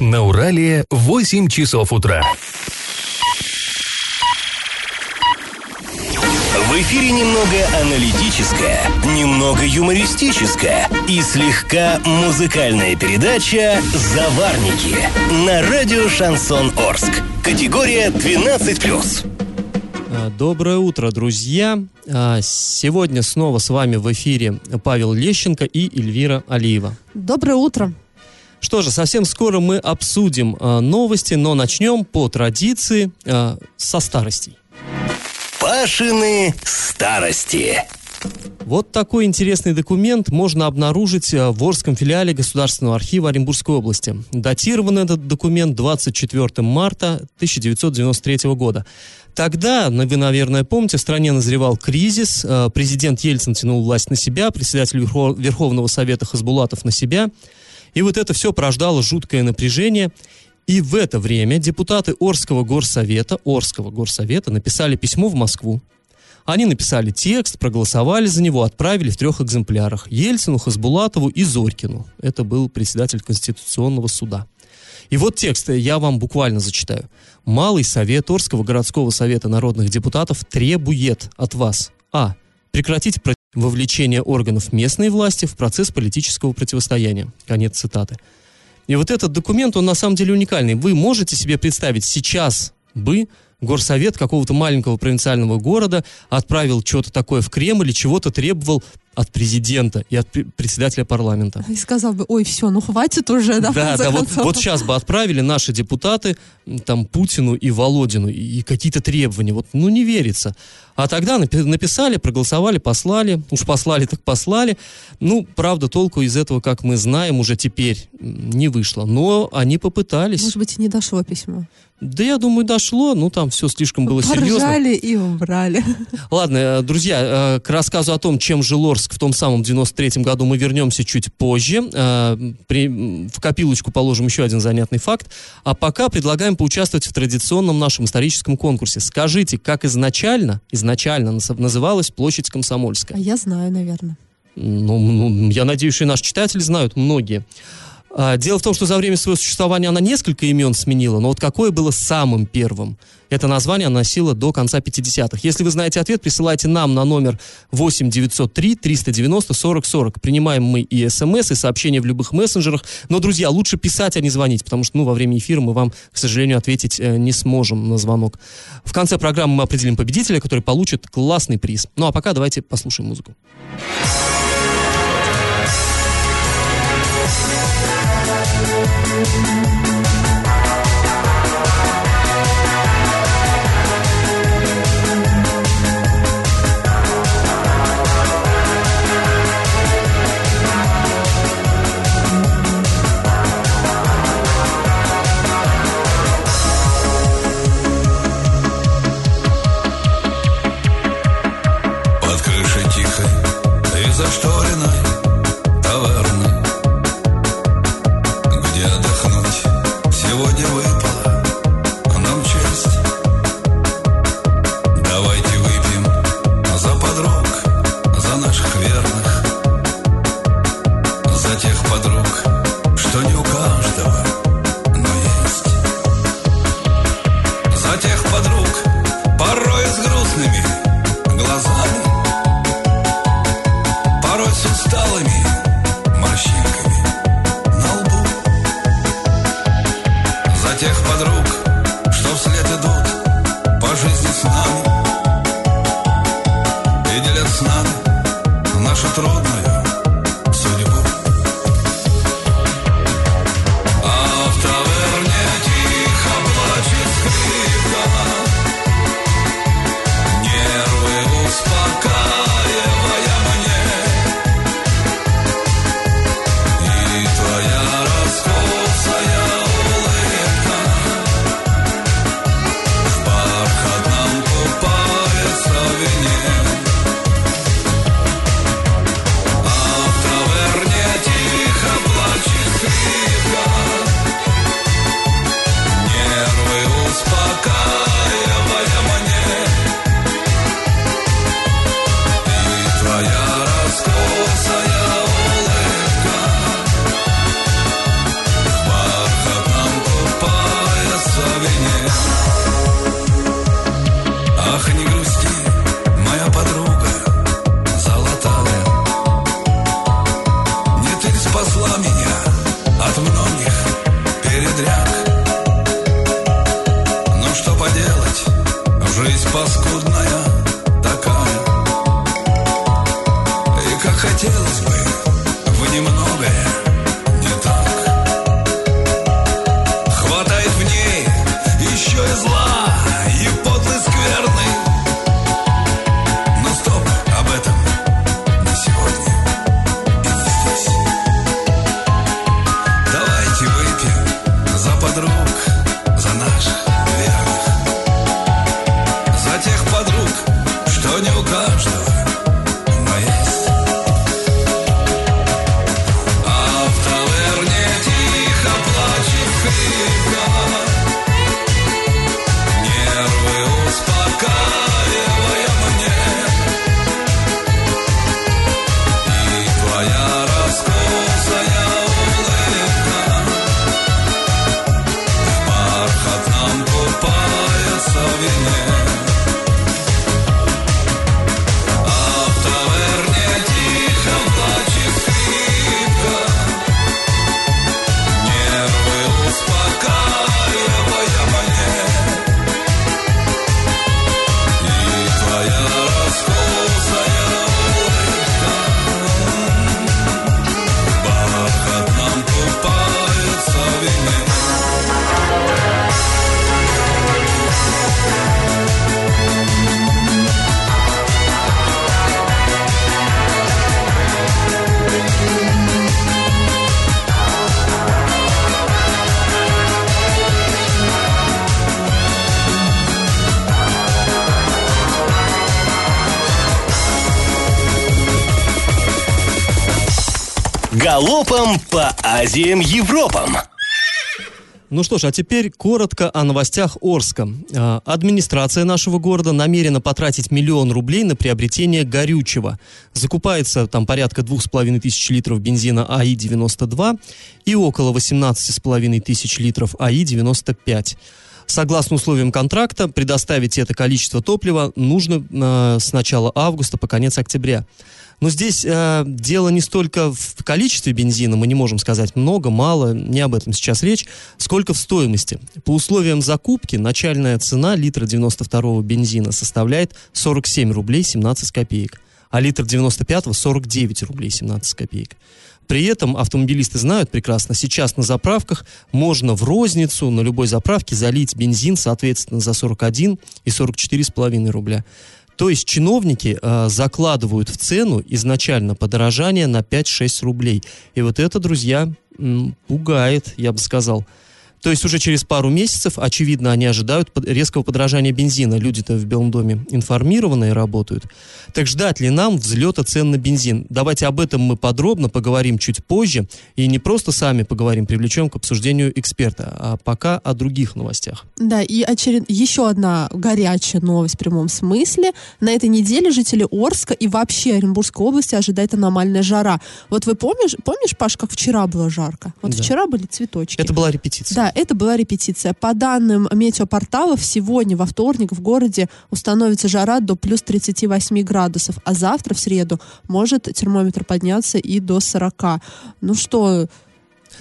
На Урале 8 часов утра. В эфире немного аналитическая, немного юмористическая и слегка музыкальная передача «Заварники» на радио «Шансон Орск». Категория 12+. А, Доброе утро, друзья! А, Сегодня снова с вами в эфире Павел Лещенко и Эльвира Алиева. Доброе утро. Что же, совсем скоро мы обсудим а, новости, но начнем по традиции а, со старостей. Пашины старости. Вот такой интересный документ можно обнаружить а, в Орском филиале Государственного архива Оренбургской области. Датирован этот документ 24 марта 1993 года. Тогда, вы, наверное, помните, в стране назревал кризис, президент Ельцин тянул власть на себя, председатель Верхо- Верховного Совета Хасбулатов на себя. И вот это все порождало жуткое напряжение. И в это время депутаты Орского горсовета, Орского горсовета написали письмо в Москву. Они написали текст, проголосовали за него, отправили в трех экземплярах. Ельцину, Хасбулатову и Зорькину. Это был председатель Конституционного суда. И вот текст я вам буквально зачитаю. Малый совет Орского городского совета народных депутатов требует от вас А. Прекратить вовлечение органов местной власти в процесс политического противостояния. Конец цитаты. И вот этот документ, он на самом деле уникальный. Вы можете себе представить, сейчас бы горсовет какого-то маленького провинциального города отправил что-то такое в Кремль и чего-то требовал от президента и от пре- председателя парламента. И сказал бы, ой, все, ну хватит уже, да? Да, да, вот, вот сейчас бы отправили наши депутаты там Путину и Володину и, и какие-то требования. Вот, ну не верится. А тогда напи- написали, проголосовали, послали. Уж послали, так послали. Ну, правда, толку из этого, как мы знаем, уже теперь не вышло. Но они попытались. Может быть, и не дошло письмо. Да, я думаю, дошло. Ну, там все слишком было серьезно. Поржали и убрали. Ладно, э, друзья, э, к рассказу о том, чем жил Орск в том самом 93-м году, мы вернемся чуть позже. Э, В копилочку положим еще один занятный факт. А пока предлагаем поучаствовать в традиционном нашем историческом конкурсе. Скажите, как изначально, изначально наз- называлась площадь А Комсомольская? я знаю, наверное. Ну, ну, я надеюсь, что и наши читатели знают, многие. А, Дело в том, что за время своего существования она несколько имен сменила, но вот какое было самым первым? Это название она носила до конца 50-х. Если вы знаете ответ, присылайте нам на номер 8 903 390 40 40. Принимаем мы и смс, и сообщения в любых мессенджерах. Но, друзья, лучше писать, а не звонить, потому что ну, во время эфира мы вам, к сожалению, ответить э, не сможем на звонок. В конце программы мы определим победителя, который получит классный приз. Ну а пока давайте послушаем музыку. Галопом по Азиям Европам! Ну что ж, а теперь коротко о новостях Орска. А, Администрация нашего города намерена потратить миллион рублей на приобретение горючего. Закупается там порядка двух с половиной тысяч литров бензина АИ-92 и около 18 с половиной тысяч литров АИ-95. Согласно условиям контракта, предоставить это количество топлива нужно э, с начала августа по конец октября. Но здесь э, дело не столько в количестве бензина, мы не можем сказать много, мало, не об этом сейчас речь, сколько в стоимости. По условиям закупки начальная цена литра 92-го бензина составляет 47 рублей 17 копеек, а литр 95-го 49 рублей 17 копеек. При этом автомобилисты знают прекрасно, сейчас на заправках можно в розницу на любой заправке залить бензин, соответственно, за 41 и 44,5 рубля. То есть чиновники э, закладывают в цену изначально подорожание на 5-6 рублей. И вот это, друзья, пугает, я бы сказал. То есть уже через пару месяцев, очевидно, они ожидают резкого подорожания бензина. Люди-то в Белом доме информированные работают. Так ждать ли нам взлета цен на бензин? Давайте об этом мы подробно поговорим чуть позже. И не просто сами поговорим, привлечем к обсуждению эксперта, а пока о других новостях. Да, и очеред... еще одна горячая новость в прямом смысле. На этой неделе жители Орска и вообще Оренбургской области ожидает аномальная жара. Вот вы помнишь, помнишь, Паш, как вчера было жарко? Вот Да. вчера были цветочки. Это была репетиция. Да, это была репетиция. По данным метеопорталов, сегодня, во вторник, в городе установится жара до плюс 38 градусов, а завтра, в среду, может термометр подняться и до 40. Ну что,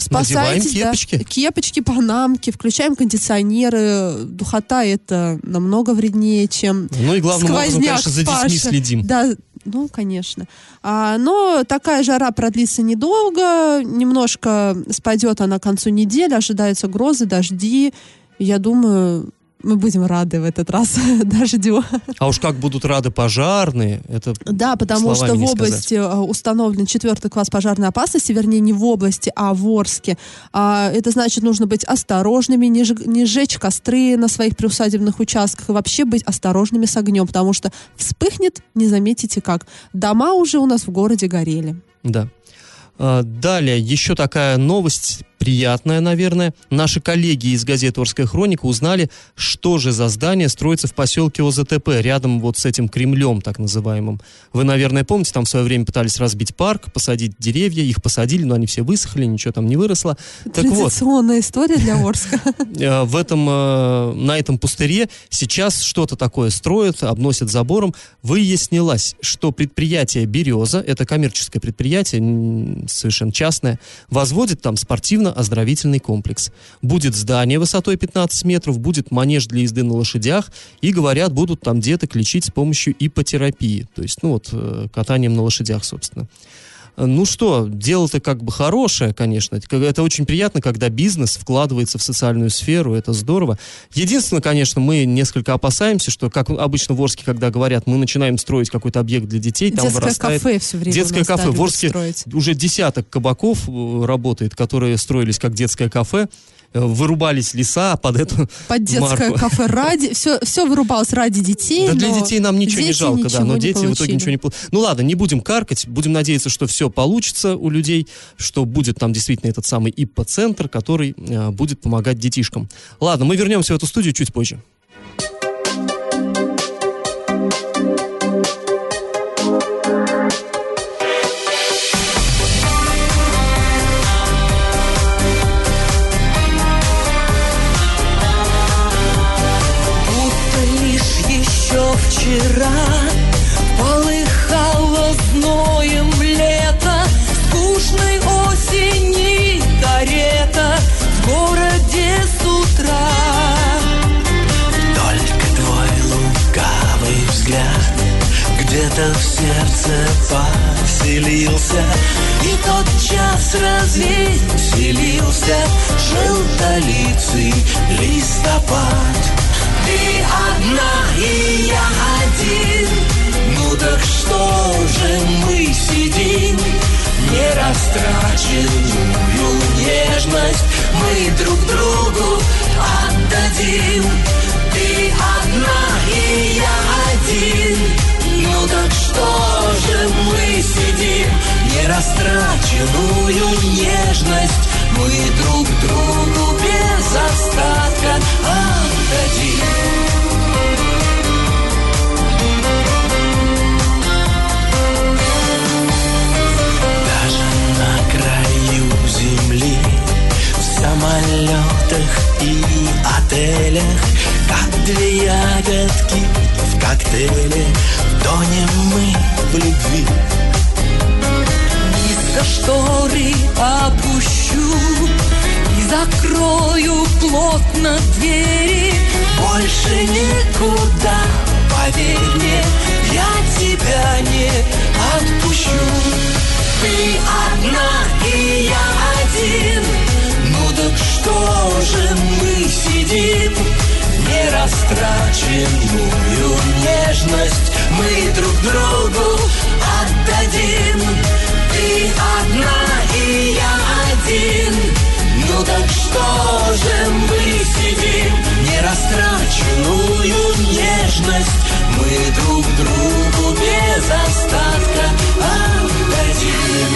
Надеваем спасайтесь, да. кепочки. Кепочки, панамки, включаем кондиционеры. Духота это намного вреднее, чем Ну и главным образом, сквозняк конечно, за детьми Паша. следим. Да, ну, конечно. А, но такая жара продлится недолго, немножко спадет она к концу недели, ожидаются грозы, дожди. Я думаю, мы будем рады в этот раз дождю. А уж как будут рады пожарные, это Да, потому что в не сказать. области э, установлен четвертый класс пожарной опасности, вернее, не в области, а в Орске. А, это значит, нужно быть осторожными, не, жег- не сжечь костры на своих приусадебных участках и вообще быть осторожными с огнем, потому что вспыхнет, не заметите как. Дома уже у нас в городе горели. Да. А, Далее, еще такая новость, приятная, наверное. Наши коллеги из газеты «Орская хроника» узнали, что же за здание строится в поселке ОЗТП, рядом вот с этим Кремлем, так называемым. Вы, наверное, помните, там в свое время пытались разбить парк, посадить деревья, их посадили, но они все высохли, ничего там не выросло. Так вот, Традиционная история для Орска. э, в этом, э, на этом пустыре сейчас что-то такое строят, обносят забором. Выяснилось, что предприятие «Береза», это коммерческое предприятие, совершенно частное, возводит там спортивно-оздоровительный комплекс. Будет здание высотой 15 метров, будет манеж для езды на лошадях, и, говорят, будут там деток лечить с помощью ипотерапии, то есть, ну вот, э, катанием на лошадях, собственно. Ну что, дело-то как бы хорошее, конечно. Это- очень приятно, когда бизнес вкладывается в социальную сферу, это здорово. Единственное, конечно, мы несколько опасаемся, что, как обычно в Орске, когда говорят, мы начинаем строить какой-то объект для детей, там Детское вырастает... кафе все время Детское кафе. В Орске строить. уже десяток кабаков э, работает, которые строились как детское кафе. Э, Вырубались леса под эту Под детское марку. кафе ради, все, все вырубалось ради детей. Да для детей нам ничего не жалко, да, но дети в итоге получили. ничего не получат. Ну ладно, не будем каркать, будем надеяться, что все получится у людей, что будет там действительно этот самый ИППО-центр, который э, будет помогать детишкам. Ладно, мы вернемся в эту студию чуть позже. Вчера Полыхало зноем лето. Скучной осени карета В городе с утра. Только твой лукавый взгляд Где-то в сердце поселился. И тот час развеселился. Желтолицый листопад Ты одна и я один. Ну так что же мы сидим? Нерастраченную нежность Мы друг другу отдадим. Ты одна и я один. Ну так что же мы сидим? Не нерастраченную нежность Мы друг другу без остатка отдадим. Земли В самолетах и отелях Как две ягодки в коктейле Тонем мы в любви Из-за шторы опущу И закрою плотно двери. Больше никуда, поверь мне Я тебя не отпущу. Ты одна и я один. Ну так что же мы сидим? Нерастраченную нежность Мы друг другу отдадим Ты одна и я один Ну так что же мы сидим? Нерастраченную нежность Мы друг другу без остатка отдадим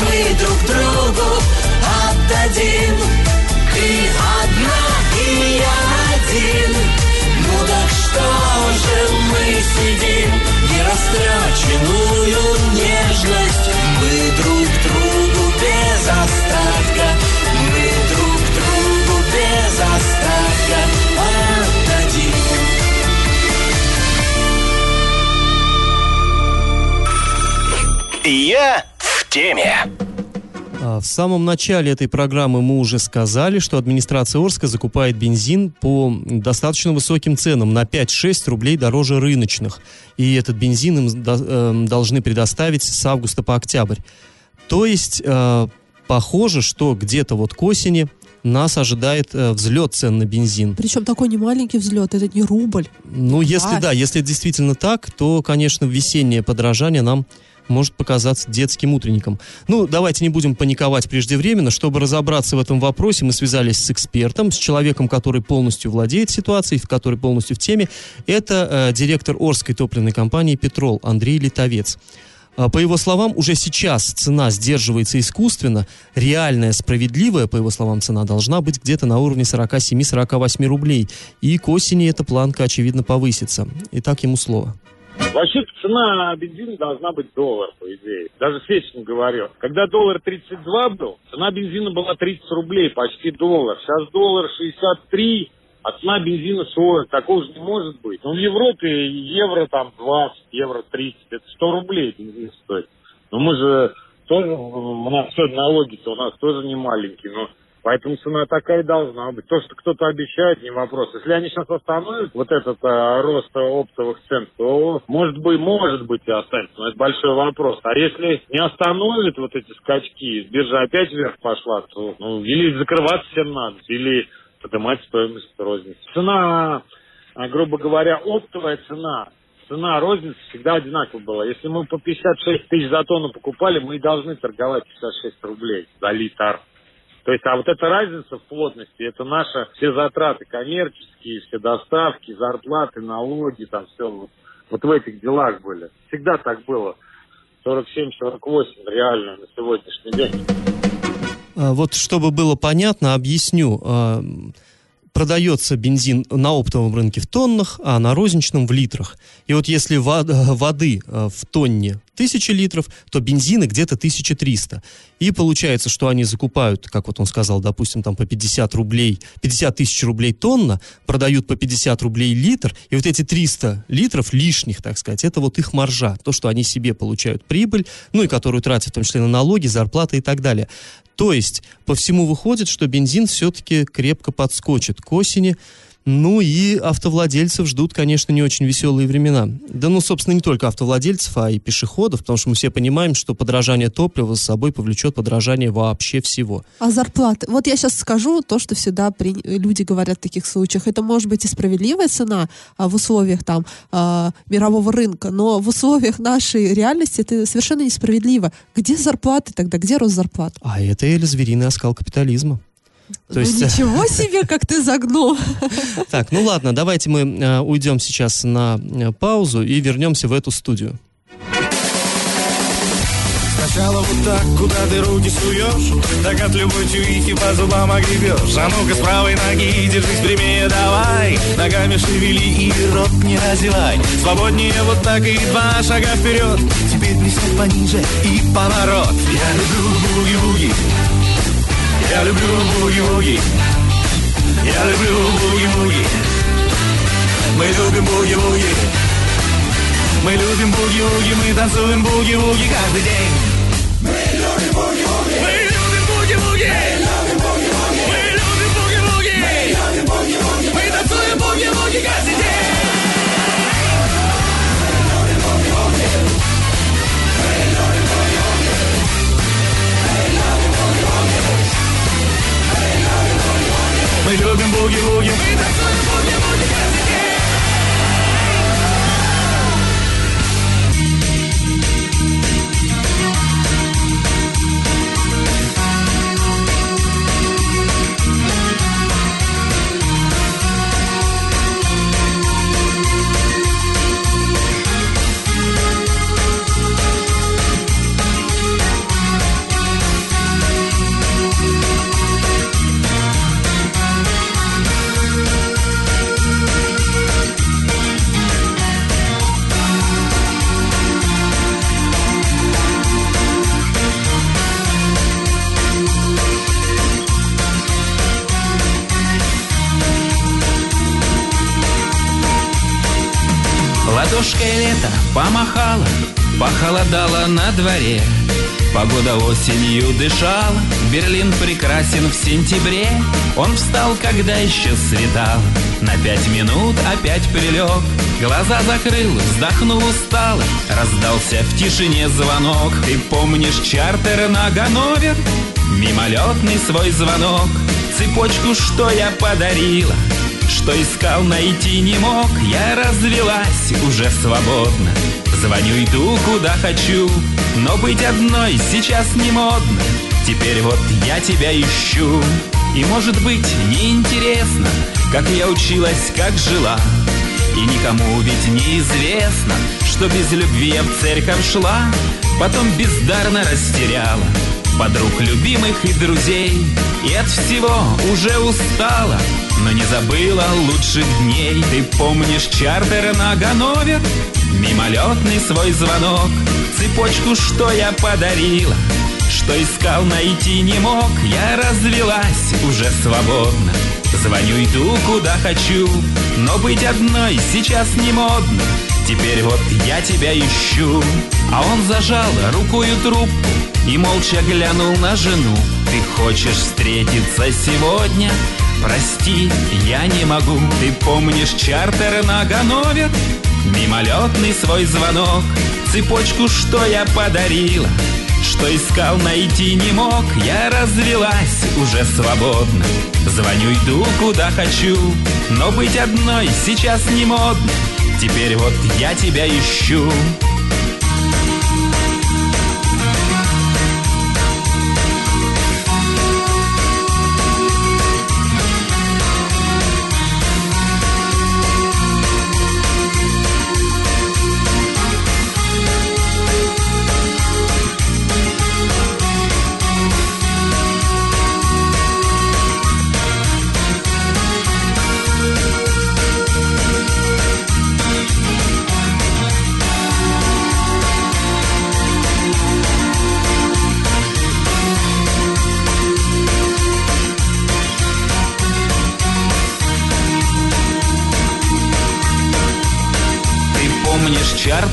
Мы друг другу отдадим. Ты одна и я один. Ну так что же мы сидим? Нерастраченную нежность. Мы друг другу без остатка. Мы друг другу без остатка отдадим. Я теме. А, В самом начале этой программы мы уже сказали, что администрация Орска закупает бензин по достаточно высоким ценам, на 5-6 рублей дороже рыночных. И этот бензин им эм, должны предоставить с августа по октябрь. То есть, э, похоже, что где-то вот к осени нас ожидает э, взлет цен на бензин. Причем такой немаленький взлет, это не рубль. Ну, если Да. да, если это действительно так, то, конечно, весеннее подражание нам может показаться детским утренником. Ну, давайте не будем паниковать преждевременно. Чтобы разобраться в этом вопросе, мы связались с экспертом, с человеком, который полностью владеет ситуацией, который полностью в теме. Это э, директор Орской топливной компании «Петрол» Андрей Литовец. А, По его словам, уже сейчас цена сдерживается искусственно. Реальная, справедливая, по его словам, цена должна быть где-то на уровне 47-48 рублей. И к осени эта планка, очевидно, повысится. Итак, ему слово. Вообще цена бензина должна быть доллар, по идее. Даже Свечин говорил. Когда доллар 32 был, цена бензина была 30 рублей, почти доллар. Сейчас доллар 63, а цена бензина 40. Такого же не может быть. Ну, в Европе евро там 20, евро 30. Это 100 рублей бензин стоит. Но мы же тоже, у нас все налоги-то у нас тоже не маленькие, но Поэтому цена такая и должна быть. То, что кто-то обещает, не вопрос. Если они сейчас остановят вот этот а, рост оптовых цен, то может быть, может быть и останется. Но это большой вопрос. А если не остановят вот эти скачки, биржа опять вверх пошла, то ну, или закрываться всем надо, или поднимать стоимость розницы. Цена, а, грубо говоря, оптовая цена цена розницы всегда одинаковая была. Если мы по 56 тысяч за тонну покупали, мы должны торговать 56 рублей за литр. То есть, а вот эта разница в плотности, это наши все затраты коммерческие, все доставки, зарплаты, налоги, там все вот, вот в этих делах были. Всегда так было. 47-48 реально на сегодняшний день. А, Вот чтобы было понятно, объясню. А, Продается бензин на оптовом рынке в тоннах, а на розничном в литрах. И вот если вод- воды а, в тонне 1000 литров, то бензина где-то 1300. И получается, что они закупают, как вот он сказал, допустим, там по 50 рублей, 50 тысяч рублей тонна, продают по 50 рублей литр, и вот эти 300 литров лишних, так сказать, это вот их маржа, то, что они себе получают прибыль, ну и которую тратят в том числе на налоги, зарплаты и так далее. То есть, по всему выходит, что бензин все-таки крепко подскочит к осени. Ну и автовладельцев ждут, конечно, не очень веселые времена. Да ну, собственно, не только автовладельцев, а и пешеходов, потому что мы все понимаем, что подражание топлива за собой повлечет подражание вообще всего. А зарплаты? Вот я сейчас скажу то, что всегда при- люди говорят в таких случаях. Это может быть и справедливая цена а, в условиях там а, мирового рынка, но в условиях нашей реальности это совершенно несправедливо. Где зарплаты тогда? Где рост зарплат? А это или звериный оскал капитализма. То Ну, есть, э, ничего себе, как ты загнул. так, ну ладно, давайте мы э, уйдем сейчас на э, паузу и вернемся в эту студию. Сначала вот так, куда ты руки суешь Так от любой чуихи по зубам огребешь. А ну-ка с правой ноги держись прямее давай. Ногами шевели и рот не разевай. Свободнее вот так и два шага вперед. Теперь присядь пониже и поворот. Я люблю буги-буги Я люблю буги-буги Я люблю буги-буги Мы любим буги-буги мы любим буги-вуги, мы танцуем буги-вуги каждый день. Мы любим буги-вуги. Мы любим буги-вуги. Мы танцуем буги-вуги каждый помахала, похолодало на дворе. Погода осенью дышала, Берлин прекрасен в сентябре. Он встал, когда еще светал, на пять минут опять прилег. Глаза закрыл, вздохнул устало, раздался в тишине звонок. Ты помнишь чартер на Ганновер? Мимолетный свой звонок, цепочку, что я подарила, что искал, найти не мог Я развелась уже свободно Звоню, иду куда хочу. Но быть одной сейчас не модно. Теперь вот я тебя ищу. И может быть неинтересно Как я училась, как жила. И никому ведь неизвестно Что без любви я в церковь шла. Потом бездарно растеряла Подруг любимых и друзей. И от всего уже устала Но не забыла лучших дней. Ты помнишь чартер на Ганновер? Мимолетный свой звонок. Цепочку, что я подарила Что искал, найти не мог. Я развелась уже свободно. Звоню, иду куда хочу Но быть одной сейчас не модно. Теперь вот я тебя ищу. А он зажал рукою трубку И молча глянул на жену. Ты хочешь встретиться сегодня? Прости, я не могу. Ты помнишь чартер на Ганновер? Мимолетный свой звонок Цепочку, что я подарила что искал, найти не мог. Я развелась уже свободно Звоню, иду куда хочу Но быть одной сейчас не модно. Теперь вот я тебя ищу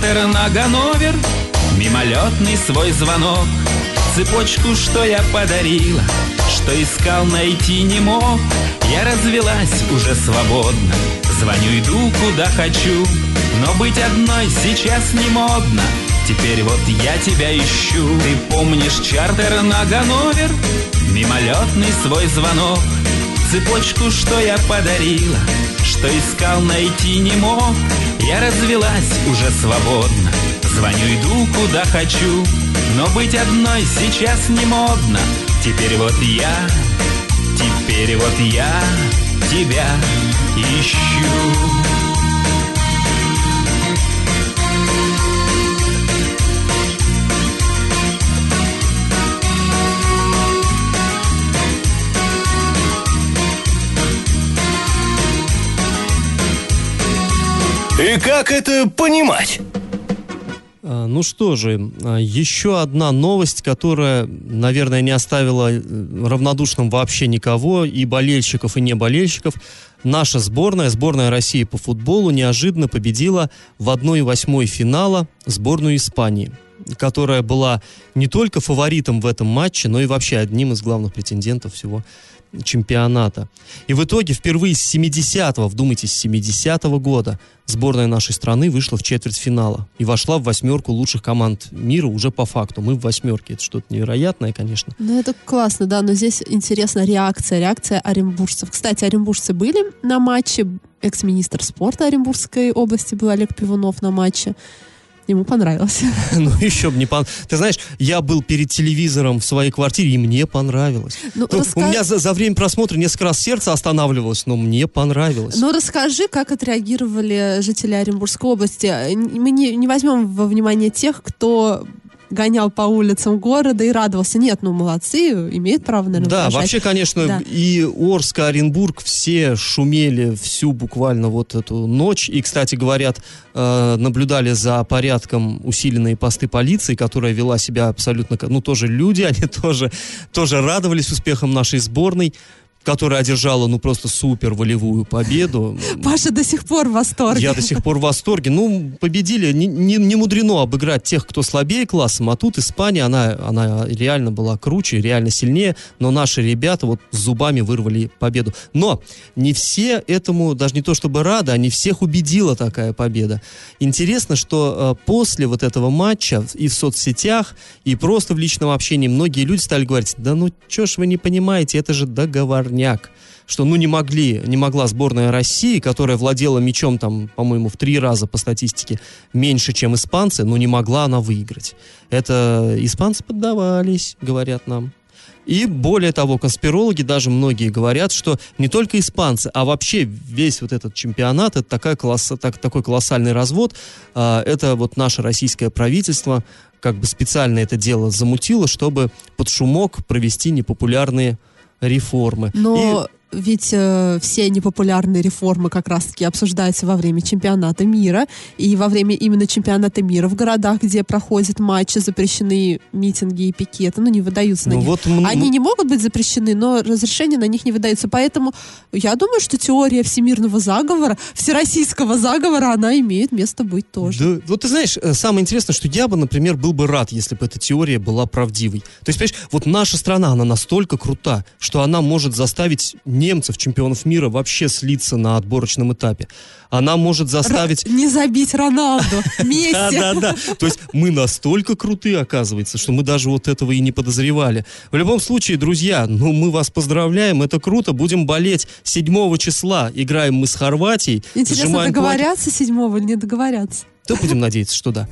помнишь чартер на Ганновер? Мимолетный свой звонок Цепочку, что я подарила Что искал, найти не мог Я развелась уже свободно Звоню, иду куда хочу Но быть одной сейчас не модно Теперь вот я тебя ищу Ты помнишь чартер на Ганновер? Мимолетный свой звонок Цепочку, что я подарила Что искал, найти не мог. Я развелась уже свободно Звоню, иду куда хочу. Но быть одной сейчас не модно. Теперь вот я Теперь вот я тебя ищу. И как это понимать? А, Ну что же, а, еще одна новость, которая, наверное, не оставила э, равнодушным вообще никого, и болельщиков, и не болельщиков. Наша сборная, сборная России по футболу, неожиданно победила в 1-8 финала сборную Испании, которая была не только фаворитом в этом матче, но и вообще одним из главных претендентов всего чемпионата. И в итоге впервые с 70-го, вдумайтесь, с 70-го года сборная нашей страны вышла в четвертьфинала и вошла в восьмерку лучших команд мира уже по факту. Мы в восьмерке. Это что-то невероятное, конечно. Ну, это классно, да, но здесь интересна реакция, реакция оренбуржцев. Кстати, оренбуржцы были на матче, экс-министр спорта Оренбургской области был Олег Пивунов на матче. Ему понравилось. Ну, еще бы не пон... Ты знаешь, я был перед телевизором в своей квартире, и мне понравилось. Ну, Ну, раска- У меня за, за время просмотра несколько раз сердце останавливалось, но мне понравилось. Ну, расскажи, как отреагировали жители Оренбургской области. Мы не, не возьмем во внимание тех, кто гонял по улицам города и радовался. Нет, ну, молодцы, имеют право, наверное, Да, выражать. вообще, конечно, Да. и Орск, и Оренбург все шумели всю буквально вот эту ночь. И, кстати, говорят, э, наблюдали за порядком усиленные посты полиции, которая вела себя абсолютно... Ну, тоже люди, они тоже, тоже радовались успехам нашей сборной, которая одержала, ну, просто супер волевую победу. Паша до сих пор в восторге. Я до сих пор в восторге. Ну, победили. Не, не- не мудрено обыграть тех, кто слабее классом. А тут Испания, она, она реально была круче, реально сильнее. Но наши ребята вот с зубами вырвали победу. Но не все этому, даже не то чтобы рады, а не всех убедила такая победа. Интересно, что э, после вот этого матча и в соцсетях, и просто в личном общении многие люди стали говорить, да ну чё ж вы не понимаете, это же договорняк что ну не могли, не могла сборная России, которая владела мячом там, по-моему, в три раза по статистике меньше, чем испанцы, ну не могла она выиграть. Это испанцы поддавались, говорят нам. И более того, конспирологи даже многие говорят, что не только испанцы, а вообще весь вот этот чемпионат, это такая колосс- так- такой колоссальный развод, а, это вот наше российское правительство как бы специально это дело замутило, чтобы под шумок провести непопулярные реформы. Но ведь э, все непопулярные реформы как раз-таки обсуждаются во время чемпионата мира. И во время именно чемпионата мира в городах, где проходят матчи, запрещены митинги и пикеты, ну, не выдаются на Ну них. вот м- Они не могут быть запрещены, но разрешения на них не выдаются. Поэтому я думаю, что теория всемирного заговора, всероссийского заговора, она имеет место быть тоже. Да, вот ты знаешь, э, самое интересное, что я бы, например, был бы рад, если бы эта теория была правдивой. То есть, понимаешь, вот наша страна, она настолько крута, что она может заставить немцев, чемпионов мира, вообще слиться на отборочном этапе. Она может заставить... Не забить Роналду, Месси. Да, да, да. То есть мы настолько крутые, оказывается, что мы даже вот этого и не подозревали. В любом случае, друзья, ну мы вас поздравляем, это круто. Будем болеть 7 числа. Играем мы с Хорватией. Интересно, договорятся седьмого или не договорятся? Да будем надеяться, что да.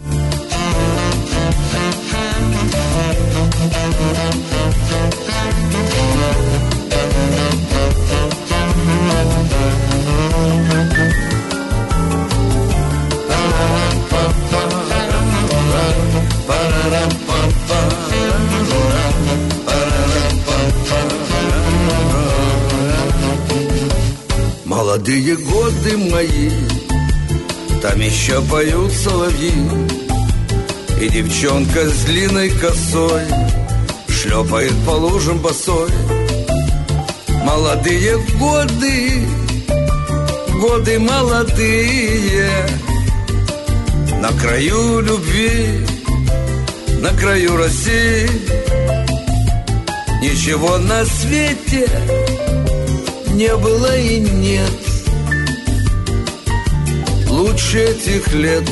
Молодые годы мои, там еще поют соловьи, И девчонка с длинной косой шлепает по лужам босой. Молодые годы, годы молодые, На краю любви, на краю России. Ничего на свете не было и нет. Лучше этих лет,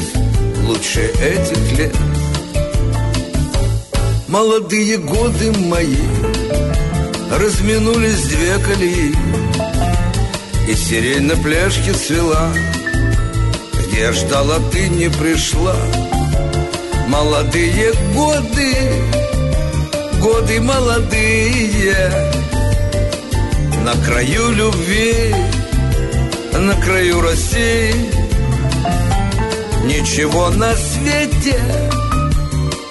лучше этих лет. Молодые годы мои Разминулись две колеи И сирень на пляжке цвела. Где ждала, ты не пришла. Молодые годы Годы молодые На краю любви На краю России. Ничего на свете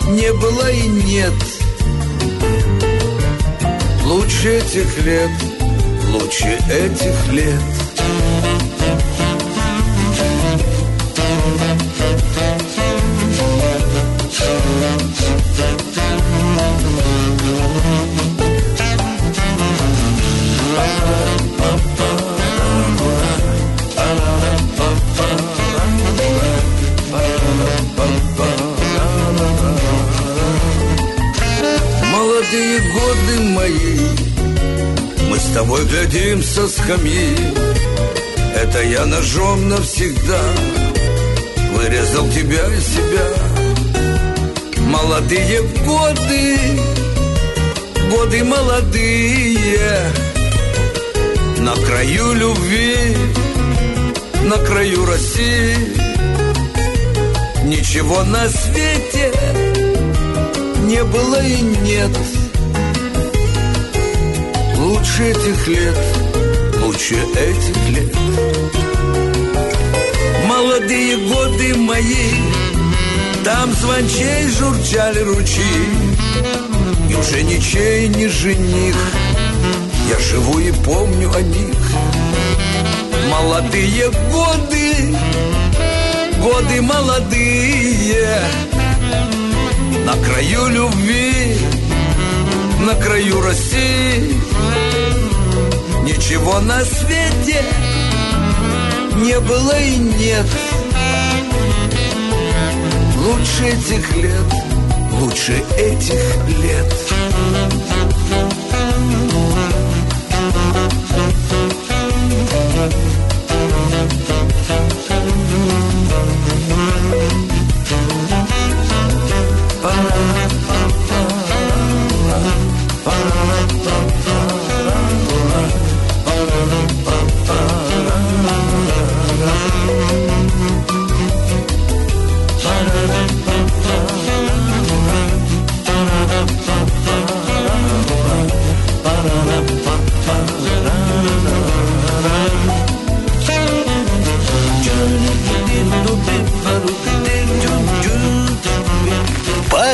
не было и нет. Лучше этих лет, лучше этих лет Годы мои. Мы с тобой глядим со скамьи. Это я ножом навсегда Вырезал тебя и себя. Молодые годы Годы молодые. На краю любви На краю России. Ничего на свете не было и нет Лучше этих лет, лучше этих лет. Молодые годы мои Там звончей журчали ручьи. И уже ничей не жених Я живу и помню о них. Молодые годы Годы молодые. На краю любви, на краю России Ничего на свете не было и нет. Лучше этих лет, лучше этих лет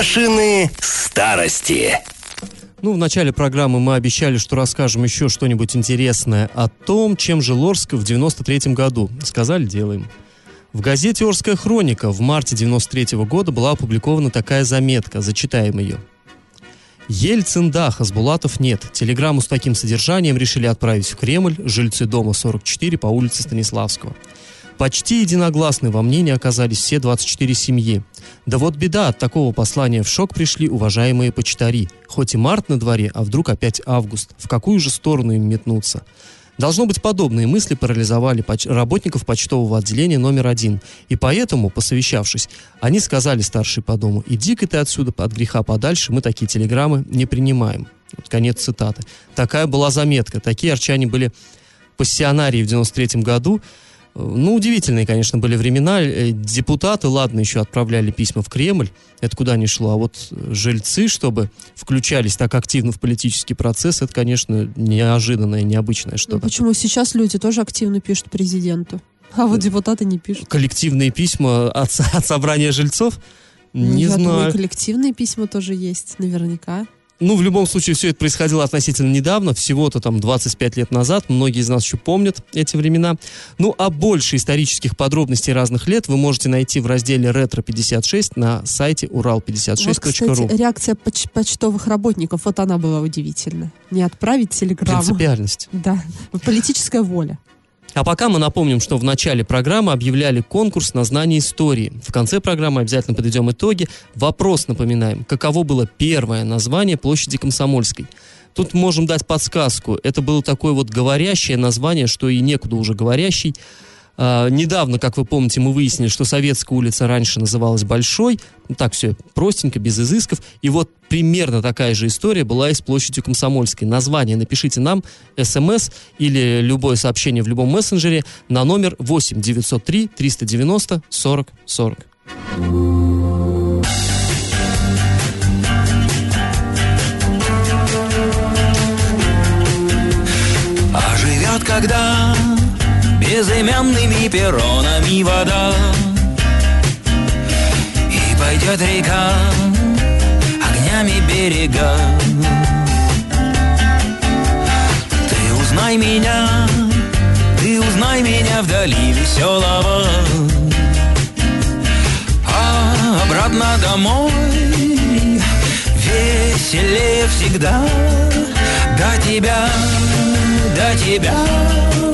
Пашины старости. Ну, в начале программы мы обещали, что расскажем еще что-нибудь интересное о том, чем жил Орск в 93 году. Сказали, делаем. В газете «Орская хроника» в марте 93 года была опубликована такая заметка, зачитаем ее. Ельцин да, Хасбулатов нет. Телеграмму с таким содержанием решили отправить в Кремль жильцы дома 44 по улице Станиславского. Почти единогласны во мнении оказались все 24 семьи. Да вот беда, от такого послания в шок пришли уважаемые почтари. Хоть и март на дворе, а вдруг опять август. В какую же сторону им метнуться? Должно быть, подобные мысли парализовали поч- работников почтового отделения номер один. И поэтому, посовещавшись, они сказали старшей по дому, иди-ка ты отсюда от греха подальше, мы такие телеграммы не принимаем. Вот конец цитаты. Такая была заметка. Такие арчане были пассионарии в 93 году. Ну, удивительные, конечно, были времена. Э, Депутаты, ладно, еще отправляли письма в Кремль, это куда ни шло, а вот жильцы, чтобы включались так активно в политический процесс, это, конечно, неожиданное, необычное Ну, что-то. почему сейчас люди тоже активно пишут президенту, а вот депутаты не пишут? Коллективные письма от, от собрания жильцов? Не Я знаю. думаю, коллективные письма тоже есть, наверняка. Ну, в любом случае, все это происходило относительно недавно, всего-то там 25 лет назад. Многие из нас еще помнят эти времена. Ну, а больше исторических подробностей разных лет вы можете найти в разделе «Ретро-56» на сайте Вот, урал56.ру. кстати, реакция поч- почтовых работников, вот она была удивительна. Не отправить телеграмму. Принципиальность. Да, политическая воля. А пока мы напомним, что в начале программы объявляли конкурс на знание истории. В конце программы обязательно подведем итоги. Вопрос напоминаем. Каково было первое название площади Комсомольской? Тут можем дать подсказку. Это было такое вот говорящее название, что и некуда уже говорящий. А, недавно, как вы помните, мы выяснили, что Советская улица раньше называлась Большой. Ну, так все простенько, без изысков. И вот примерно такая же история была и с площадью Комсомольской. Название напишите нам, смс или любое сообщение в любом мессенджере на номер 8 903 390 40 40. А живет когда безымянными перронами вода. И пойдет река огнями берега. Ты узнай меня, ты узнай меня вдали веселого. А обратно домой веселее всегда. До тебя, до тебя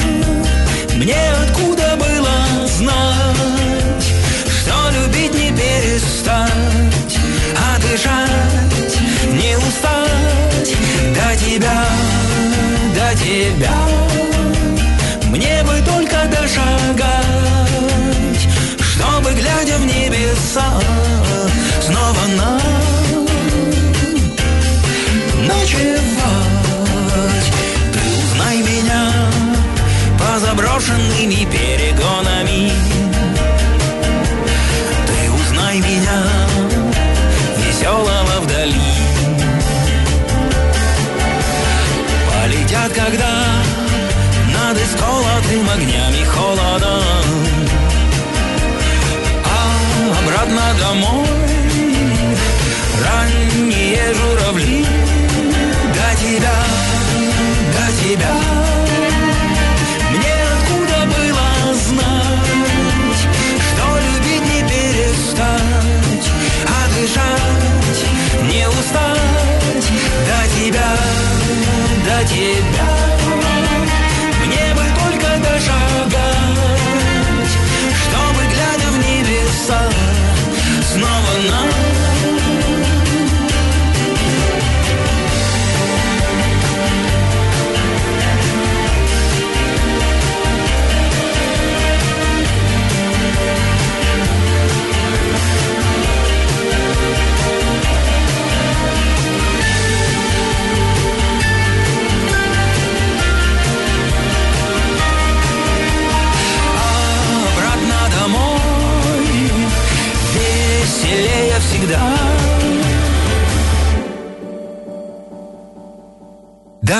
мне откуда было знать, что любить не перестать, а дышать не устать до тебя, до тебя. Мне бы только дошагать, чтобы, глядя в небеса, снова нам заброшенными перегонами. Ты узнай меня, веселого вдали. Полетят, когда над исколотым огнями холодом, а обратно домой ранние журавли до тебя, до тебя. Тебя.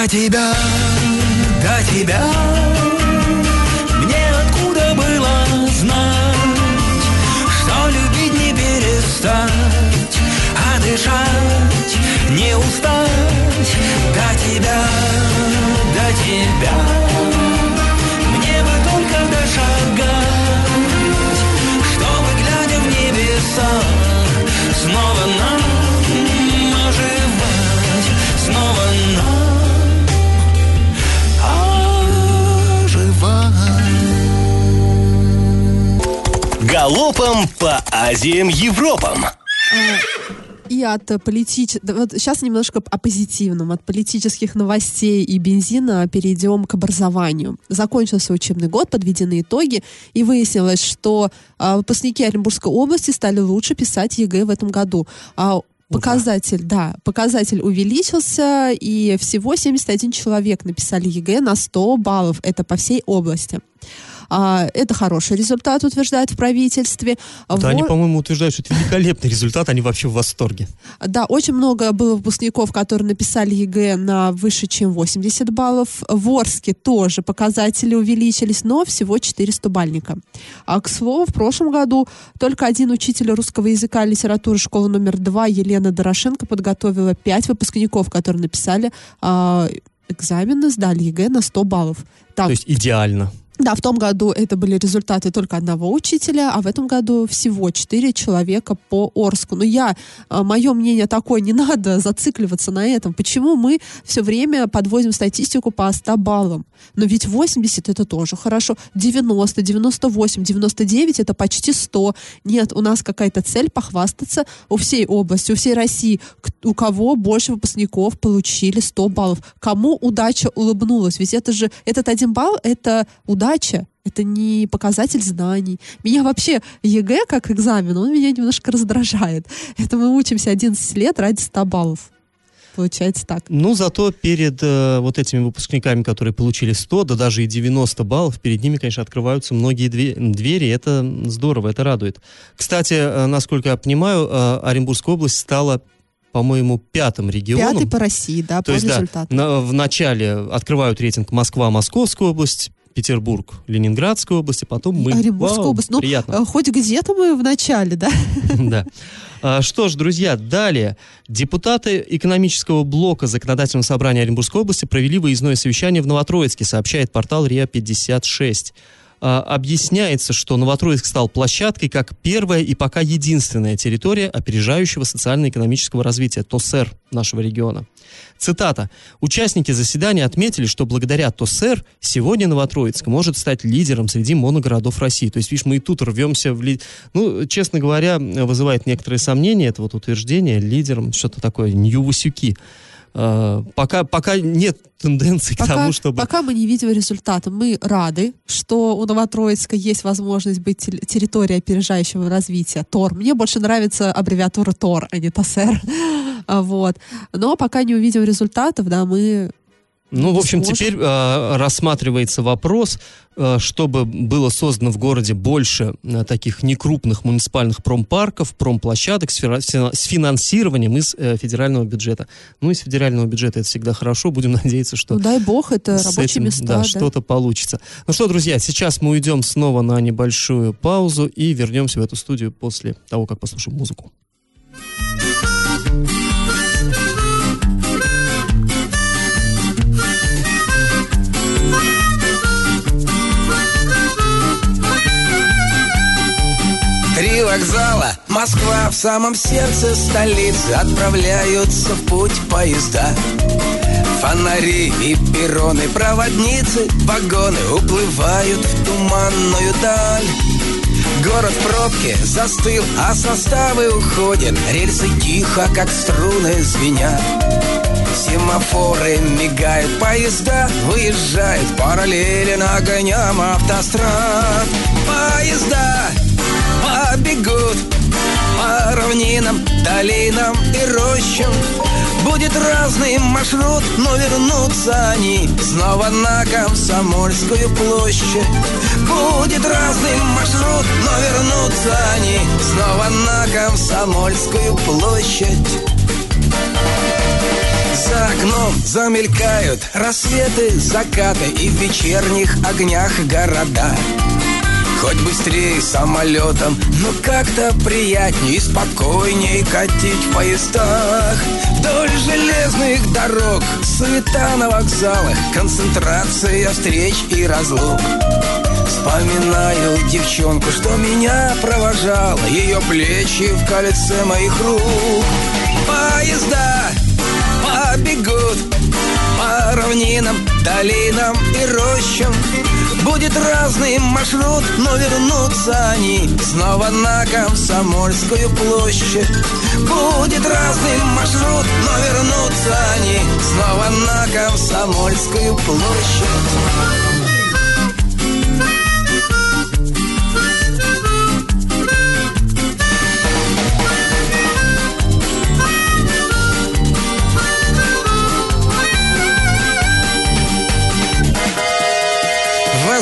Тебя, до тебя Галопом по Азиям Европам. И от политич... Вот сейчас немножко о позитивном. От политических новостей и бензина перейдем к образованию. Закончился учебный год, подведены итоги, и выяснилось, что а, выпускники Оренбургской области стали лучше писать ЕГЭ в этом году. А, Показатель, да, показатель увеличился, и всего 71 человек написали ЕГЭ на 100 баллов. Это по всей области. А, это хороший результат, утверждают в правительстве. Да, они, Во- по-моему, утверждают, что это великолепный результат, они вообще в восторге. Да, очень много было выпускников, которые написали ЕГЭ на выше, чем 80 баллов. В Орске тоже показатели увеличились, но всего 4 стобалльника. А, к слову, в прошлом году только один учитель русского языка и литературы школы номер 2 Елена Дорошенко подготовила 5 выпускников, которые написали а, экзамены, сдали ЕГЭ на 100 баллов. Так, То есть идеально. Да, в том году это были результаты только одного учителя, а в этом году всего четыре человека по Орску. Но я, мое мнение такое, не надо зацикливаться на этом. Почему мы все время подводим статистику по 100 баллам? Но ведь 80 это тоже хорошо. 90, 98, 99 это почти 100. Нет, у нас какая-то цель похвастаться у всей области, у всей России. У кого больше выпускников получили 100 баллов? Кому удача улыбнулась? Ведь это же, этот один балл, это удача. Это не показатель знаний. Меня вообще ЕГЭ как экзамен, он меня немножко раздражает. Это мы учимся 11 лет ради 100 баллов. Получается так. Ну, зато перед э, вот этими выпускниками, которые получили 100, да даже и 90 баллов, перед ними, конечно, открываются многие две- двери. Это здорово, это радует. Кстати, э, насколько я понимаю, э, Оренбургская область стала, по-моему, пятым регионом. Пятый по России, да, То по есть, да, результатам. на- в начале открывают рейтинг Москва, Московская область, Петербург, Ленинградская область, и потом мы. Оренбургская Вау, область. Ну, приятно. э, хоть где-то мы в начале, да? Да. А, Что ж, друзья, далее. Депутаты экономического блока Законодательного собрания Оренбургской области провели выездное совещание в Новотроицке, сообщает портал РИА-56. А, Объясняется, что Новотроицк стал площадкой как первая и пока единственная территория опережающего социально-экономического развития ТОСЭР нашего региона. Цитата. «Участники заседания отметили, что благодаря ТОСЭР сегодня Новотроицк может стать лидером среди моногородов России». То есть, видишь, мы и тут рвемся в... ли- Ну, честно говоря, вызывает некоторые сомнения это вот утверждение лидером, что-то такое, Нью-Васюки. А, пока, пока нет тенденции к Пока, тому, чтобы... пока мы не видим результата, мы рады, что у Новотроицка есть возможность быть территорией опережающего развития. ТОР. Мне больше нравится аббревиатура ТОР, а не ТОСЭР. А, Вот. Но пока не увидим результатов, да, мы Ну, в общем, теперь э, рассматривается вопрос, э, чтобы было создано в городе больше э, таких некрупных муниципальных промпарков, промплощадок с, с фина- с финансированием из э, федерального бюджета. Ну, из федерального бюджета это всегда хорошо. Будем надеяться, что Ну, дай бог, это рабочие этим, места. да, да. что-то получится. Ну что, друзья, сейчас мы уйдем снова на небольшую паузу и вернемся в эту студию после того, как послушаем музыку. Вокзала, Москва в самом сердце столицы. Отправляются в путь поезда. Фонари и перроны, проводницы, вагоны Уплывают в туманную даль. Город в пробке застыл, а составы уходят. Рельсы тихо, как струны звенят Семафоры мигают, поезда выезжают. Параллелен огням автострад. Поезда побегут по равнинам, долинам и рощам. Будет разный маршрут, но вернутся они Снова на Комсомольскую площадь. Будет разный маршрут, но вернутся они Снова на Комсомольскую площадь. За окном замелькают рассветы, закаты и в вечерних огнях города. Хоть быстрее самолетом, но как-то приятнее и спокойнее катить в поездах. Вдоль железных дорог, суета на вокзалах, концентрация встреч и разлук. Вспоминаю девчонку, что меня провожала, ее плечи в кольце моих рук. Поезда побегут по равнинам, долинам и рощам. Будет разный маршрут, но вернутся они снова на Комсомольскую площадь. Будет разный маршрут, но вернутся они снова на Комсомольскую площадь.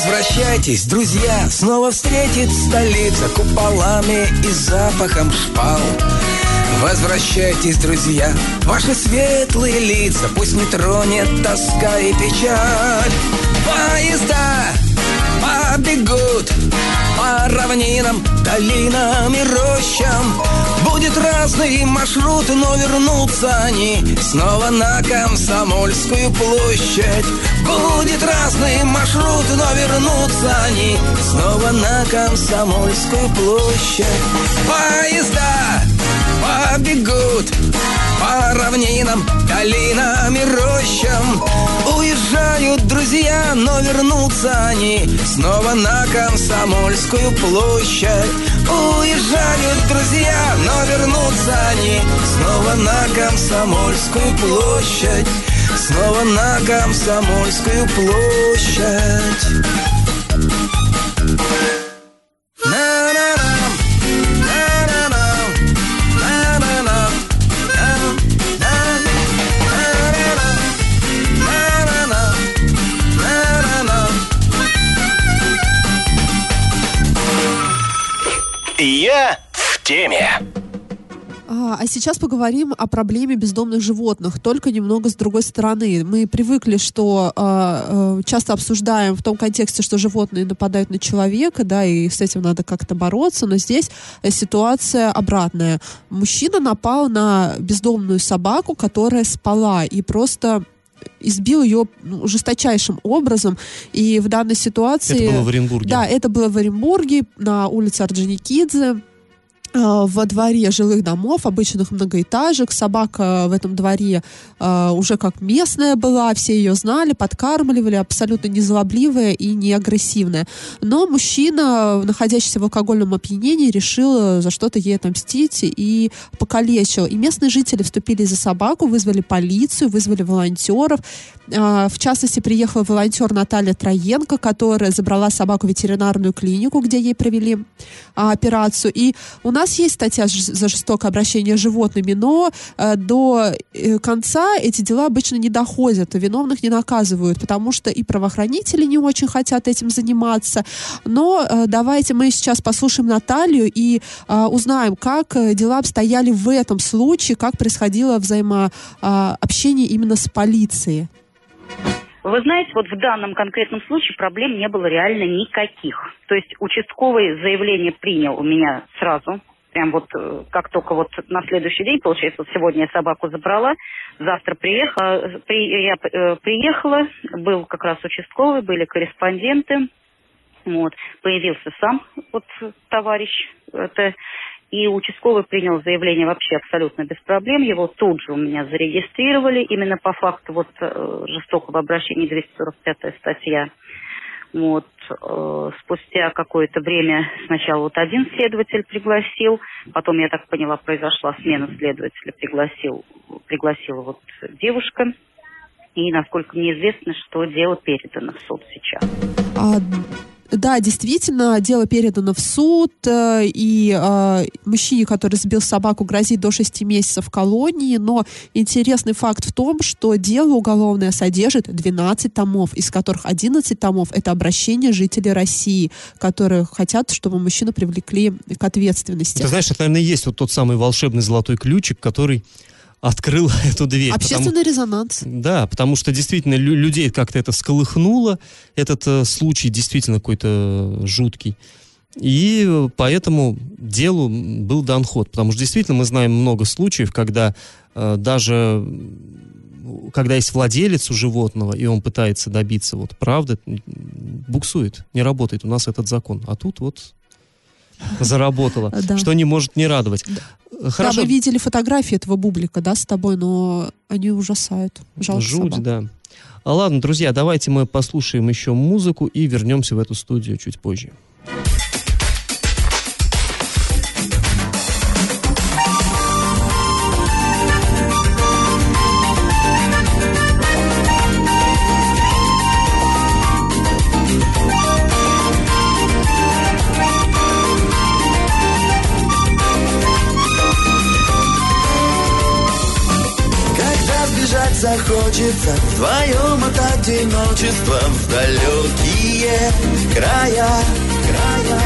Возвращайтесь, друзья, снова встретит столица куполами и запахом шпал. Возвращайтесь, друзья, ваши светлые лица, пусть не тронет тоска и печаль. Поезда побегут по равнинам, долинам и рощам. Будет разный маршрут, но вернутся они снова на Комсомольскую площадь. Будет разный маршрут, но вернутся они снова на Комсомольскую площадь. Поезда побегут по равнинам, долинам и рощам. Уезжают друзья, но вернутся они Снова на Комсомольскую площадь. Уезжают друзья, но вернутся они Снова на Комсомольскую площадь. Снова на Комсомольскую площадь А, сейчас поговорим о проблеме бездомных животных, только немного с другой стороны. Мы привыкли, что а, а, часто обсуждаем в том контексте, что животные нападают на человека, да, и с этим надо как-то бороться, но здесь э, ситуация обратная. Мужчина напал на бездомную собаку, которая спала, и просто избил ее ну, жесточайшим образом. И в данной ситуации... Это было в Оренбурге. Да, это было в Оренбурге на улице Орджоникидзе э, во дворе жилых домов, обычных многоэтажек. Собака в этом дворе э, уже как местная была, все ее знали, подкармливали, абсолютно незлобливая и не агрессивная. Но мужчина, находящийся в алкогольном опьянении, решил за что-то ей отомстить и покалечил. И местные жители вступили за собаку, вызвали полицию, вызвали волонтеров. Э, в частности, приехала волонтер Наталья Троенко, которая забрала собаку в ветеринарную клинику, где ей провели а, операцию. И у нас есть статья за жестокое обращение с животными, но э, до э, конца эти дела обычно не доходят, виновных не наказывают, потому что и правоохранители не очень хотят этим заниматься. Но э, давайте мы сейчас послушаем Наталью и э, узнаем, как э, дела обстояли в этом случае, как происходило взаимообщение именно с полицией. Вы знаете, вот в данном конкретном случае проблем не было реально никаких. То есть участковый заявление принял у меня сразу, прям вот э, как только вот на следующий день, получается, вот сегодня я собаку забрала, завтра приехала, при, я э, приехала, был как раз участковый, были корреспонденты, вот, появился сам вот товарищ, это, и участковый принял заявление вообще абсолютно без проблем. Его тут же у меня зарегистрировали именно по факту вот э, жестокого обращения 245 статья. Вот, э, спустя какое-то время сначала вот один следователь пригласил, потом, я так поняла, произошла смена следователя, пригласил, пригласила вот девушка. И, насколько мне известно, что дело передано в суд сейчас. А, да, действительно, дело передано в суд, э, и э, мужчине, который сбил собаку, грозит до 6 месяцев колонии, но интересный факт в том, что дело уголовное содержит 12 томов, из которых 11 томов — это обращение жителей России, которые хотят, чтобы мужчину привлекли к ответственности. Ты знаешь, это, наверное, есть вот тот самый волшебный золотой ключик, который открыл эту дверь. потому- Общественный резонанс. Да, потому что действительно лю- людей как-то это сколыхнуло, этот э, случай действительно какой-то жуткий. И э, поэтому делу был дан ход. Потому что действительно мы знаем много случаев, когда э, даже когда есть владелец у животного, и он пытается добиться вот правды, буксует, не работает у нас этот закон. А тут вот заработало, Да. что не может не радовать. Хорошо, Да, мы видели фотографии этого бублика, да, с тобой, но они ужасают. Жалко Жуть, собак. да. А ладно, друзья, давайте мы послушаем еще музыку и вернемся в эту студию чуть позже. Захочется Вдвоем от одиночества В далекие края, края.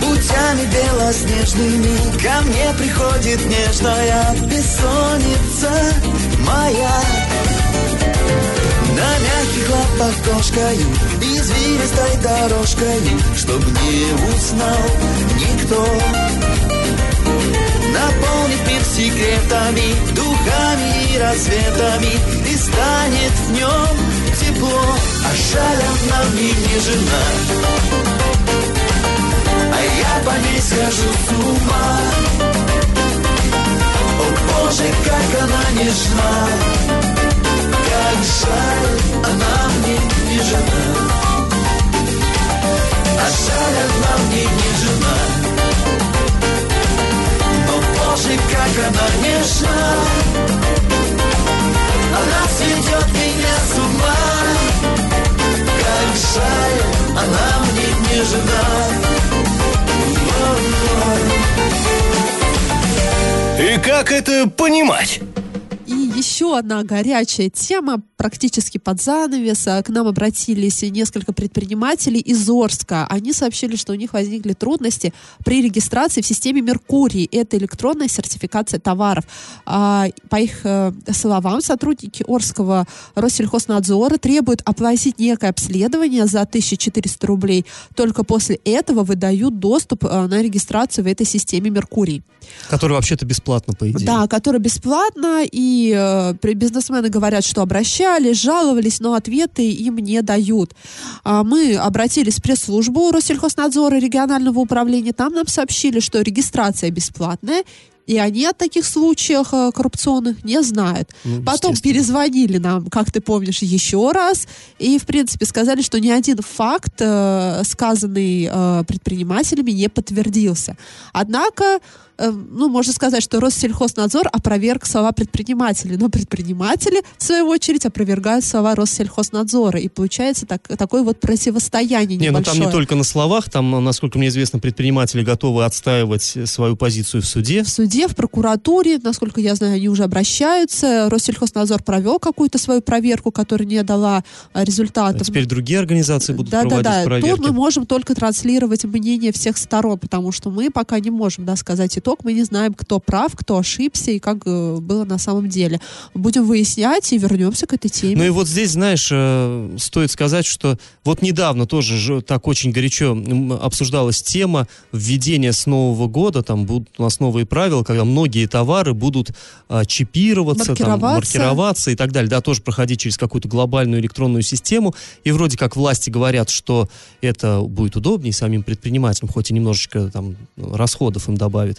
Путями белоснежными Ко мне приходит нежная Бессонница моя. На мягких лапах кошкою Извилистой дорожкою Чтоб не узнал никто рассветами, и станет в нем тепло, а жаль она мне не жена. А я по ней схожу с ума. О боже, как она нежна, как жаль, она мне не жена. А жаль, она мне не жена. Боже, как она нежна, она сведет меня с ума. Как жаль, она мне не жена. И как это понимать? Еще одна горячая тема, практически под занавес. К нам обратились несколько предпринимателей из Орска. Они сообщили, что у них возникли трудности при регистрации в системе Меркурий. Это электронная сертификация товаров. А, По их э, словам, сотрудники Орского Россельхознадзора требуют оплатить некое обследование за 1400 рублей. Только после этого выдают доступ э, на регистрацию в этой системе Меркурий. Который вообще-то бесплатно, по идее. Да, который бесплатно, и э, бизнесмены говорят, что обращались, жаловались, но ответы им не дают. А, мы обратились в пресс-службу Россельхознадзора регионального управления, там нам сообщили, что регистрация бесплатная, и они о таких случаях э, коррупционных не знают. Ну, Потом перезвонили нам, как ты помнишь, еще раз, и, в принципе, сказали, что ни один факт, э, сказанный э, предпринимателями, не подтвердился. Однако, ну, можно сказать, что Россельхознадзор опроверг слова предпринимателей, но предприниматели, в свою очередь, опровергают слова Россельхознадзора, и получается так, такое вот противостояние Не, ну небольшое. там не только на словах, там, насколько мне известно, предприниматели готовы отстаивать свою позицию в суде. в суде, в прокуратуре, насколько я знаю, они уже обращаются. Россельхознадзор провел какую-то свою проверку, которая не дала э, А результатов. теперь другие организации будут да, да, проводить да. проверки. Тут мы можем только транслировать мнение всех сторон, потому что мы пока не можем да, сказать итог. Мы не знаем, кто прав, кто ошибся и как э, было на самом деле. Будем выяснять и вернемся к этой теме. Ну и вот здесь, знаешь, э, стоит сказать, что вот недавно тоже же так очень горячо обсуждалась тема введения с Нового года, там будут у нас новые правила, когда многие товары будут а, чипироваться, там, Маркироваться. маркироваться и так далее, да, тоже проходить через какую-то глобальную электронную систему. И вроде как власти говорят, что это будет удобнее самим предпринимателям, хоть и немножечко там расходов им добавит.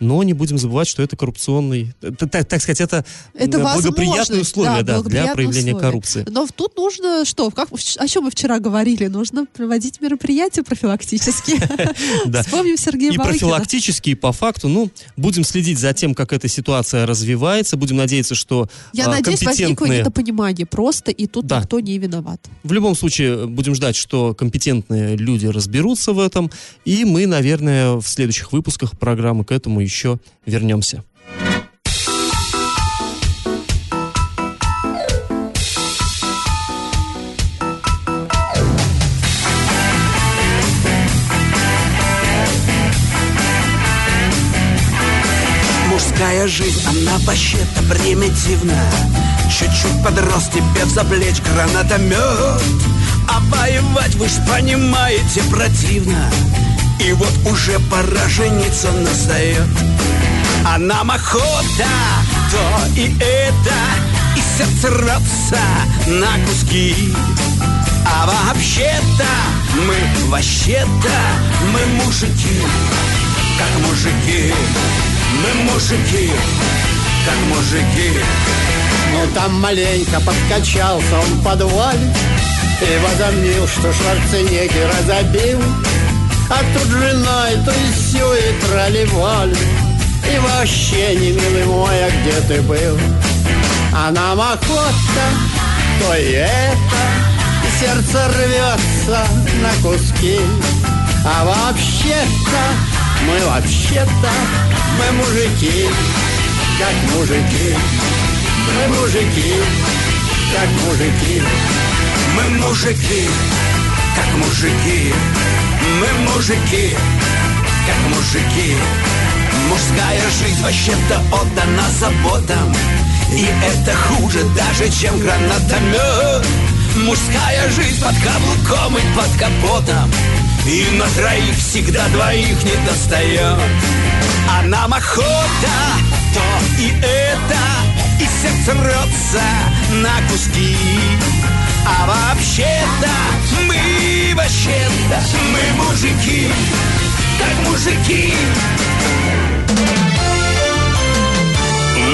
Но не будем забывать, что это коррупционный, так, так сказать, это, Это благоприятные условия да, да, для проявления условия. коррупции. Но тут нужно что? Как, о чем мы вчера говорили? Нужно проводить мероприятия профилактические. Вспомним Сергея И Балыкина. профилактически, и по факту, ну, будем следить за тем, как эта ситуация развивается, будем надеяться, что Я а, надеюсь, возникло недопонимание просто, и тут никто не виноват. В любом случае, будем ждать, что компетентные люди разберутся в этом, и мы, наверное, в следующих выпусках программы к этому еще вернемся. Мужская жизнь, она вообще-то примитивна. Чуть-чуть подрос тебе в заплечь гранатомет. А воевать, вы ж понимаете, противно И вот уже пора жениться настает А нам охота, то и это И сердце рвется на куски. А вообще-то, мы вообще-то, мы мужики. Как мужики, мы мужики. Как мужики. Ну там маленько подкачался он в подвале И возомнил, что Шварценеггера забил А тут жена и то и все и тролливали И вообще не милый мой, а где ты был? А нам охота, то и это. И сердце рвется на куски. А вообще-то, мы вообще-то, мы мужики. Как мужики мы мужики, как мужики. Мы мужики, мужики Мы мужики, как мужики. Мужская жизнь вообще-то отдана заботам И это хуже даже, чем гранатомет. Мужская жизнь под каблуком и под капотом И на троих всегда двоих не достает. А нам охота, то и это сердце рвется на куски. Мы мужики, как мужики.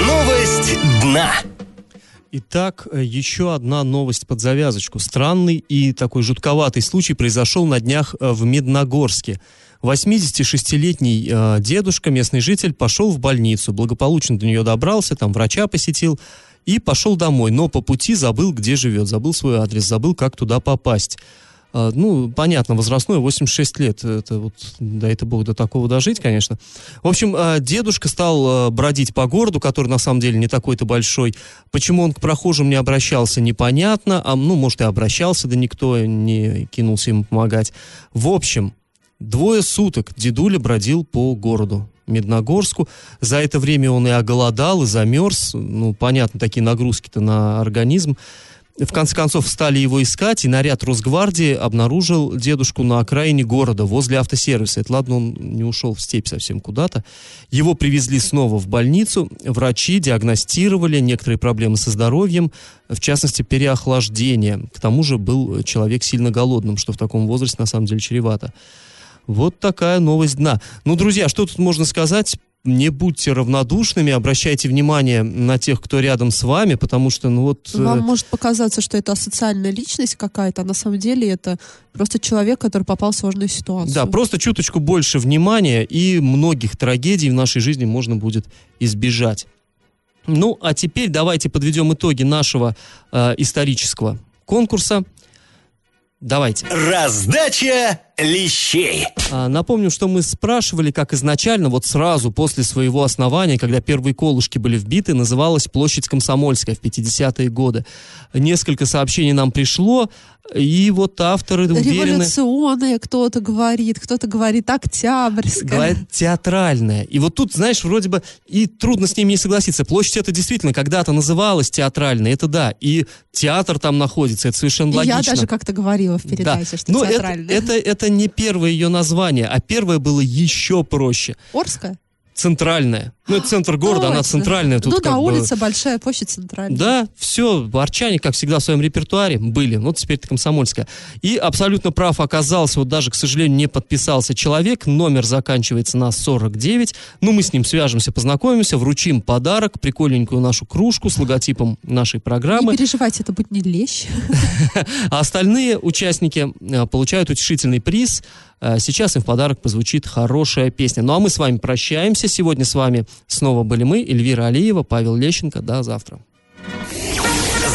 Новость дна. Итак, э, еще одна новость под завязочку. Странный и такой жутковатый случай произошел на днях э, в Медногорске. 86-летний э, дедушка, местный житель, пошел в больницу, благополучно до нее добрался, там врача посетил и пошел домой, но по пути забыл, где живет, забыл свой адрес, забыл, как туда попасть. А, Ну, понятно, возрастной, 86 лет. Это вот, да это бог до такого дожить, конечно. В общем, а, дедушка стал а, бродить по городу, который на самом деле не такой-то большой. Почему он к прохожим не обращался, непонятно. А, ну, может, и обращался, да никто не кинулся ему помогать. В общем, двое суток дедуля бродил по городу. Медногорску. За это время он и оголодал, и замерз. Ну, понятно, такие нагрузки-то на организм. В конце концов стали его искать, и наряд Росгвардии обнаружил дедушку на окраине города, возле автосервиса. Это ладно, он не ушел в степь совсем куда-то. Его привезли снова в больницу. Врачи диагностировали некоторые проблемы со здоровьем, в частности, переохлаждение. К тому же был человек сильно голодным, что в таком возрасте на самом деле чревато. Вот такая новость дна. Ну, друзья, что тут можно сказать? Не будьте равнодушными, обращайте внимание на тех, кто рядом с вами, потому что, ну вот... э, Вам может показаться, что это асоциальная личность какая-то, а на самом деле это просто человек, который попал в сложную ситуацию. Да, просто чуточку больше внимания, и многих трагедий в нашей жизни можно будет избежать. Ну, а теперь давайте подведем итоги нашего э, исторического конкурса. Давайте. Раздача лещей. А, Напомню, что мы спрашивали, как изначально, вот сразу после своего основания, когда первые колышки были вбиты, называлась площадь Комсомольская в 50-е годы. Несколько сообщений нам пришло, и вот авторы уверены... Революционная кто-то говорит, кто-то говорит Октябрьская. Говорят, театральная. И вот тут, знаешь, вроде бы и трудно с ними не согласиться. Площадь это действительно когда-то называлась театральной, это да. И театр там находится, это совершенно И логично. я даже как-то говорила в передаче, что Но это, театральная. это, это не первое ее название, а первое было еще проще. Орская? Центральная. Ну, это центр города, она центральная. Тут ну да, бы- улица большая, площадь центральная. Да, все, арчане, как всегда, в своем репертуаре были. Вот теперь это комсомольская. И абсолютно прав оказался, вот даже, к сожалению, не подписался человек. Номер заканчивается на 49. Ну, мы с ним свяжемся, познакомимся, вручим подарок, прикольненькую нашу кружку с логотипом нашей программы. Не переживайте, это будет не лещ. А остальные участники э, получают утешительный приз. Э, Сейчас им в подарок позвучит хорошая песня. Ну а мы с вами прощаемся. Сегодня с вами снова были мы, Эльвира Алиева, Павел Лещенко. До завтра.